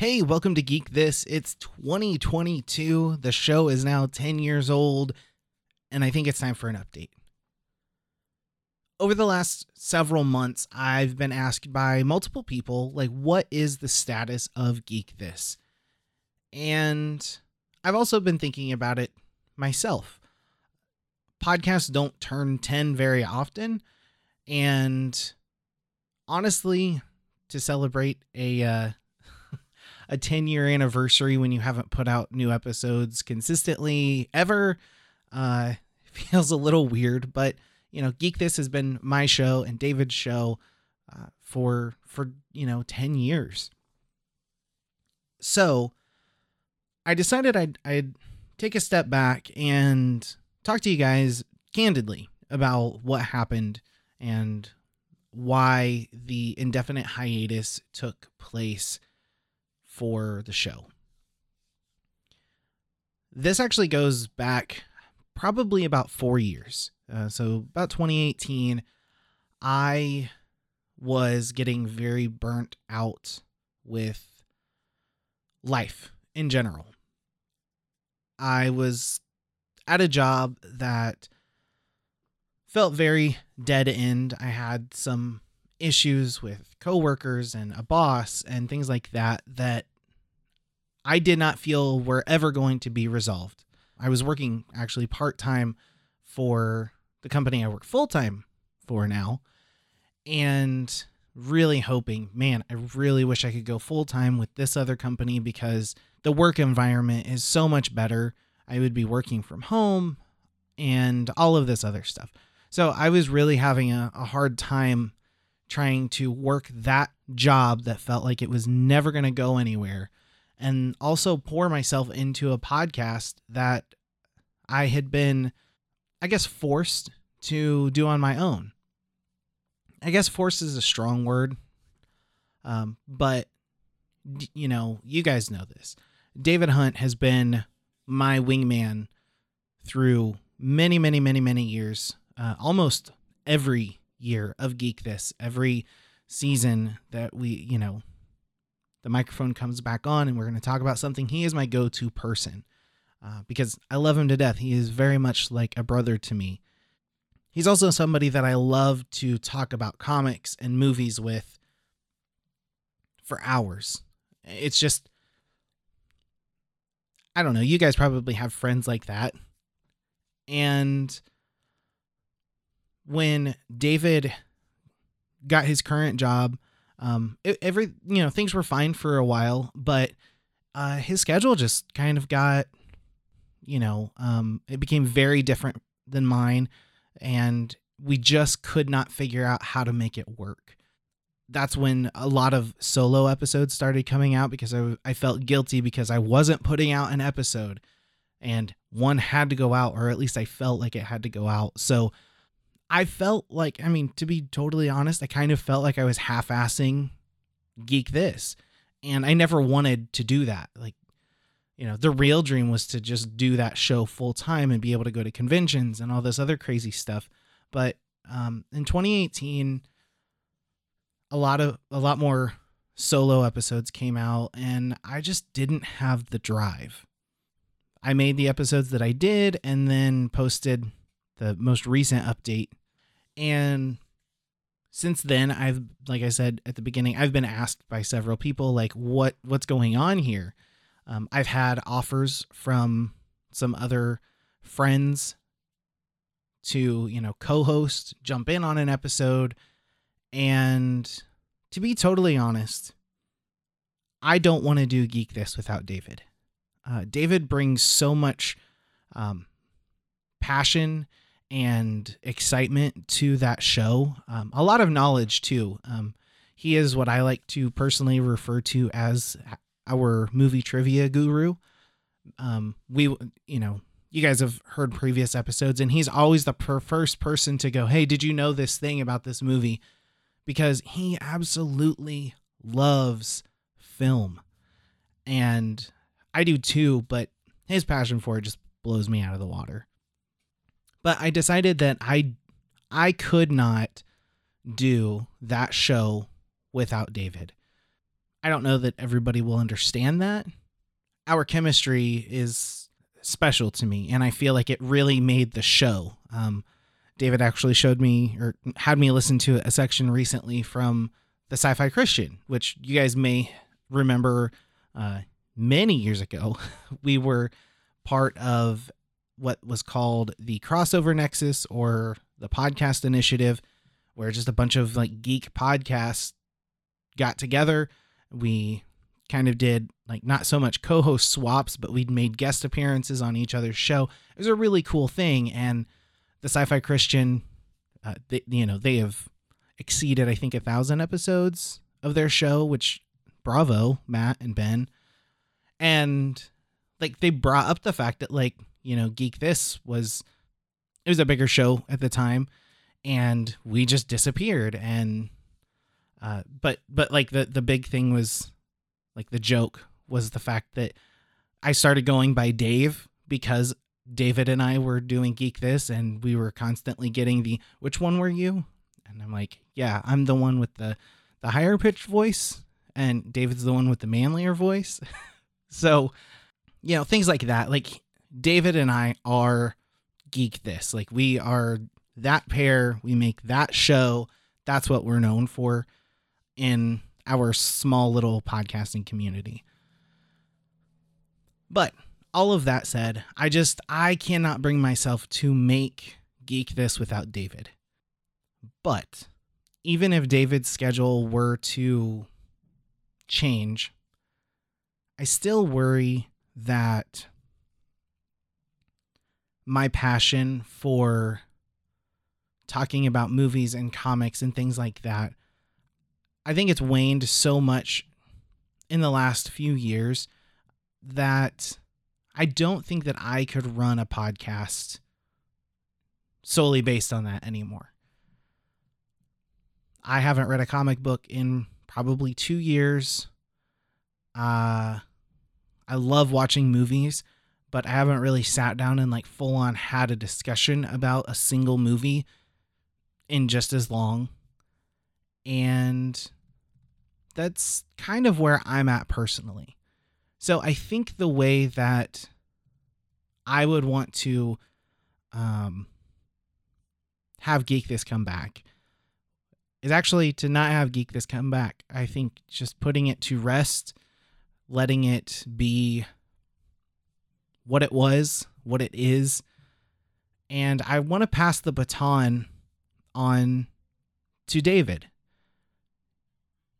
Hey, welcome to Geek This. It's 2022. The show is now 10 years old, and I think it's time for an update. Over the last several months, I've been asked by multiple people, like, what is the status of Geek This? And I've also been thinking about it myself. Podcasts don't turn 10 very often. And honestly, to celebrate a uh, a 10 year anniversary when you haven't put out new episodes consistently ever uh, feels a little weird. But you know, Geek This has been my show and David's show uh, for for you know 10 years. So I decided I'd I'd take a step back and talk to you guys candidly about what happened and why the indefinite hiatus took place for the show. This actually goes back probably about four years. Uh, so, about 2018, I was getting very burnt out with life in general. I was at a job that felt very dead end. I had some issues with coworkers and a boss and things like that that I did not feel were ever going to be resolved. I was working actually part time for the company I work full time for now and really hoping, man, I really wish I could go full time with this other company because the work environment is so much better. I would be working from home and all of this other stuff. So I was really having a, a hard time trying to work that job that felt like it was never going to go anywhere and also pour myself into a podcast that I had been, I guess, forced to do on my own. I guess force is a strong word, um, but you know, you guys know this. David Hunt has been my wingman through many, many, many, many years uh, almost every year of Geek This, every season that we, you know, the microphone comes back on and we're going to talk about something, he is my go to person uh, because I love him to death. He is very much like a brother to me. He's also somebody that I love to talk about comics and movies with for hours. It's just, I don't know. You guys probably have friends like that. And when David got his current job, um, every you know things were fine for a while, but uh, his schedule just kind of got, you know, um, it became very different than mine, and we just could not figure out how to make it work. That's when a lot of solo episodes started coming out because I, I felt guilty because I wasn't putting out an episode and one had to go out, or at least I felt like it had to go out. So I felt like, I mean, to be totally honest, I kind of felt like I was half assing Geek This. And I never wanted to do that. Like, you know, the real dream was to just do that show full time and be able to go to conventions and all this other crazy stuff. But um, in 2018, a lot of a lot more solo episodes came out, and I just didn't have the drive. I made the episodes that I did, and then posted the most recent update. And since then, I've like I said at the beginning, I've been asked by several people like what what's going on here. Um, I've had offers from some other friends to you know co-host, jump in on an episode, and to be totally honest, I don't want to do geek this without David. Uh, David brings so much um, passion and excitement to that show. Um, a lot of knowledge too. Um, he is what I like to personally refer to as our movie trivia guru. Um, we, you know, you guys have heard previous episodes, and he's always the per- first person to go, "Hey, did you know this thing about this movie?" Because he absolutely loves film, and I do too. But his passion for it just blows me out of the water. But I decided that I I could not do that show without David. I don't know that everybody will understand that. Our chemistry is special to me, and I feel like it really made the show. Um, David actually showed me or had me listen to a section recently from the Sci Fi Christian, which you guys may remember uh, many years ago. we were part of what was called the Crossover Nexus or the Podcast Initiative, where just a bunch of like geek podcasts got together. We kind of did like not so much co-host swaps, but we'd made guest appearances on each other's show. It was a really cool thing, and the Sci-Fi Christian, uh, they, you know, they have exceeded I think a thousand episodes of their show, which bravo, Matt and Ben, and like they brought up the fact that like you know Geek This was it was a bigger show at the time, and we just disappeared and. Uh, but but like the the big thing was like the joke was the fact that I started going by Dave because David and I were doing Geek This and we were constantly getting the which one were you? And I'm like, yeah, I'm the one with the the higher pitched voice and David's the one with the manlier voice. so, you know, things like that. Like David and I are Geek This. Like we are that pair, we make that show. That's what we're known for in our small little podcasting community. But all of that said, I just I cannot bring myself to make geek this without David. But even if David's schedule were to change, I still worry that my passion for talking about movies and comics and things like that, I think it's waned so much in the last few years that I don't think that I could run a podcast solely based on that anymore. I haven't read a comic book in probably two years. Uh, I love watching movies, but I haven't really sat down and like full on had a discussion about a single movie in just as long. And that's kind of where I'm at personally. So I think the way that I would want to um, have Geek This come back is actually to not have Geek This come back. I think just putting it to rest, letting it be what it was, what it is. And I want to pass the baton on to David.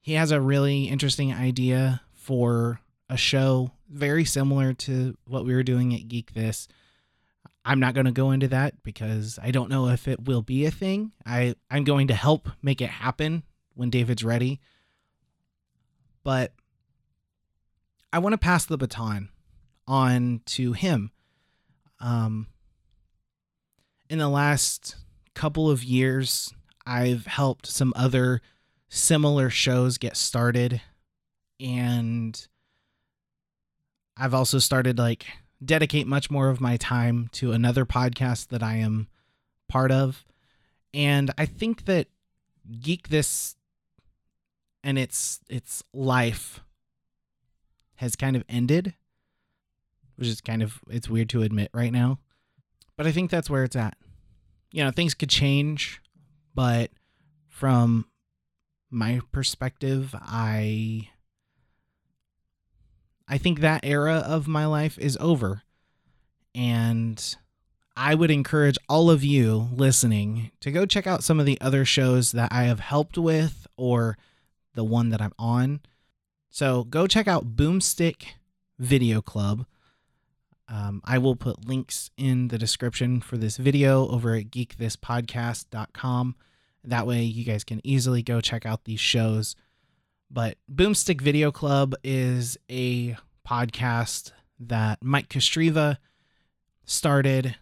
He has a really interesting idea for a show very similar to what we were doing at Geek This. I'm not going to go into that because I don't know if it will be a thing. I I'm going to help make it happen when David's ready. But I want to pass the baton on to him. Um in the last couple of years, I've helped some other similar shows get started and I've also started like dedicate much more of my time to another podcast that I am part of. And I think that Geek This and its its life has kind of ended, which is kind of it's weird to admit right now. But I think that's where it's at. You know, things could change, but from my perspective, I I think that era of my life is over. And I would encourage all of you listening to go check out some of the other shows that I have helped with or the one that I'm on. So go check out Boomstick Video Club. Um, I will put links in the description for this video over at geekthispodcast.com. That way you guys can easily go check out these shows. But Boomstick Video Club is a podcast that Mike Kostriva started.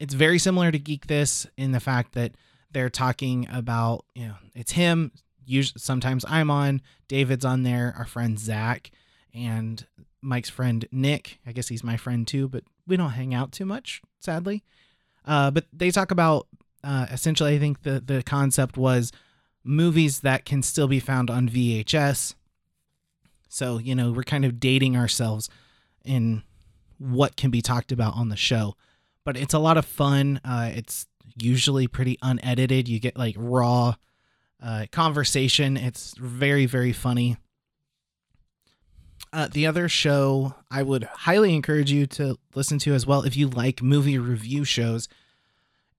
It's very similar to Geek This in the fact that they're talking about, you know, it's him. Usually, sometimes I'm on, David's on there, our friend Zach, and Mike's friend Nick. I guess he's my friend too, but we don't hang out too much, sadly. Uh, but they talk about uh, essentially, I think the the concept was movies that can still be found on VHS So, you know, we're kind of dating ourselves in what can be talked about on the show. But it's a lot of fun. Uh, it's usually pretty unedited. You get like raw uh, conversation. It's very, very funny. Uh, the other show I would highly encourage you to listen to as well if you like movie review shows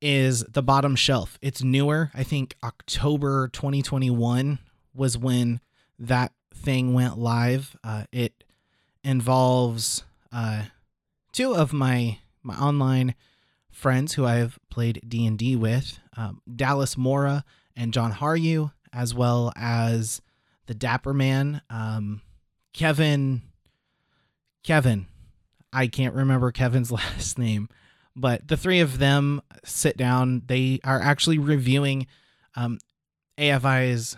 is The Bottom Shelf. It's newer. I think October 2021 was when that thing went live. Uh, it involves uh, two of my my online friends who I've played D and D with, um, Dallas Mora and John Haru, as well as the Dapper Man, um, Kevin. Kevin, I can't remember Kevin's last name, but the three of them sit down. They are actually reviewing um, AFI's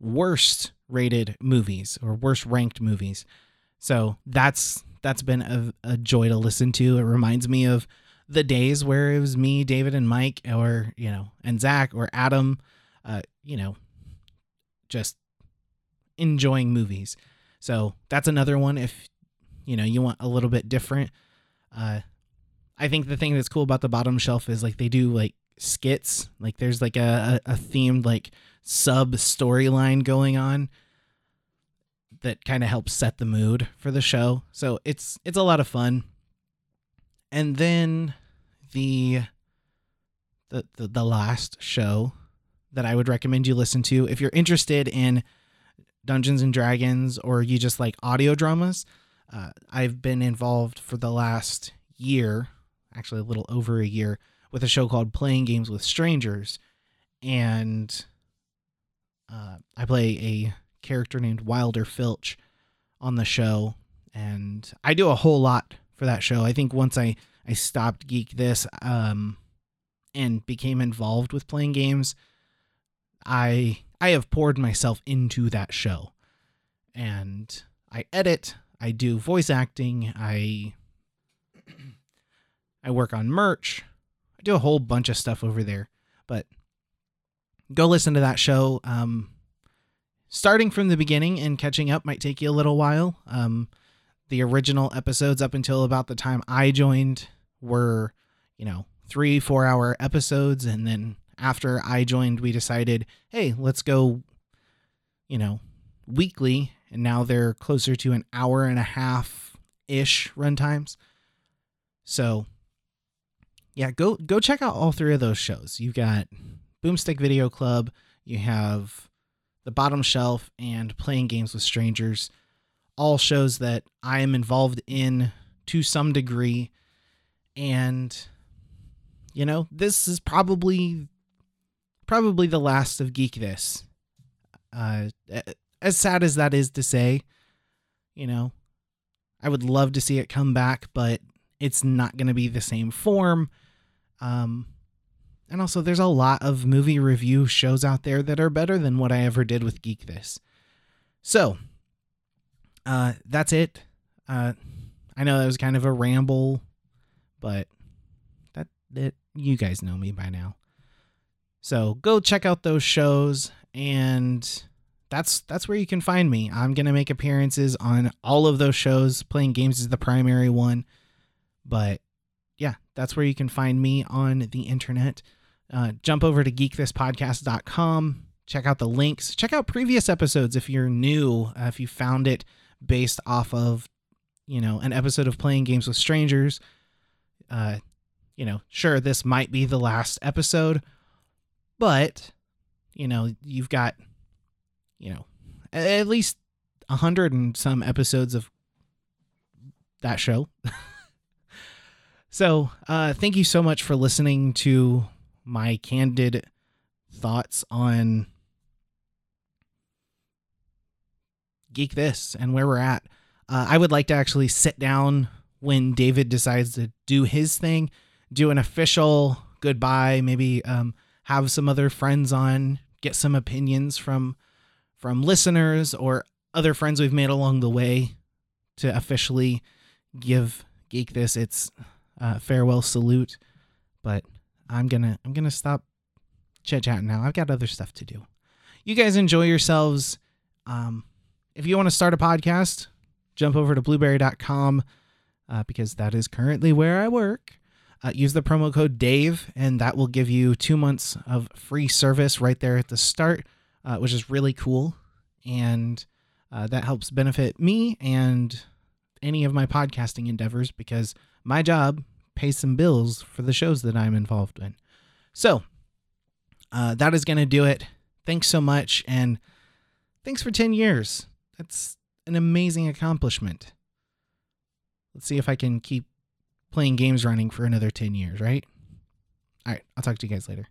worst rated movies or worst ranked movies. So that's that's been a, a joy to listen to. It reminds me of the days where it was me, David, and Mike, or you know, and Zach or Adam, uh, you know, just enjoying movies. So that's another one. If you know you want a little bit different, uh, I think the thing that's cool about the bottom shelf is like they do like skits. Like there's like a, a themed like sub storyline going on that kind of helps set the mood for the show. So it's it's a lot of fun. And then the the the, the last show that I would recommend you listen to if you're interested in Dungeons and Dragons or you just like audio dramas. Uh, I've been involved for the last year, actually a little over a year, with a show called Playing Games with Strangers, and uh, I play a character named Wilder Filch on the show, and I do a whole lot for that show. I think once I I stopped Geek This um, and became involved with playing games, I I have poured myself into that show, and I edit, I do voice acting, I I work on merch, I do a whole bunch of stuff over there. But go listen to that show. Um, starting from the beginning and catching up might take you a little while. Um, the original episodes up until about the time I joined were, you know, three, four hour episodes. And then after I joined, we decided, hey, let's go, you know, weekly. And now they're closer to an hour and a half ish runtimes. So, yeah, go go check out all three of those shows. You've got Boomstick Video Club, you have the Bottom Shelf, and Playing Games with Strangers. All shows that I am involved in to some degree. And, you know, this is probably probably the last of Geek This. Uh, as sad as that is to say, you know, I would love to see it come back, but it's not going to be the same form. Um, and also, there's a lot of movie review shows out there that are better than what I ever did with Geek This. So, uh, that's it. Uh, I know that was kind of a ramble, but that that you guys know me by now. So go check out those shows, and that's that's where you can find me. I'm gonna make appearances on all of those shows. Playing games is the primary one, but yeah, that's where you can find me on the internet uh, jump over to geekthispodcast.com. Check out the links. Check out previous episodes if you're new, uh, if you found it based off of, you know, an episode of Playing Games with Strangers. Uh, you know, sure, this might be the last episode, but, you know, you've got, you know, at least a hundred and some episodes of that show. so, uh, thank you so much for listening to my candid thoughts on Geek This and where we're at. Uh, I would like to actually sit down when David decides to do his thing, do an official goodbye, maybe um, have some other friends on, get some opinions from from listeners or other friends we've made along the way to officially give Geek This its uh, farewell salute. But I'm gonna I'm gonna stop chit chatting now. I've got other stuff to do. You guys enjoy yourselves. Um, if you want to start a podcast, jump over to blubrry.com uh, because that is currently where I work. Uh, use the promo code Dave, and that will give you two months of free service right there at the start, uh, which is really cool. And uh, that helps benefit me and any of my podcasting endeavors because my job pays some bills for the shows that I'm involved in. So uh, that is going to do it. Thanks so much. And thanks for 10 years. That's an amazing accomplishment. Let's see if I can keep playing games running for another 10 years, right? All right. I'll talk to you guys later.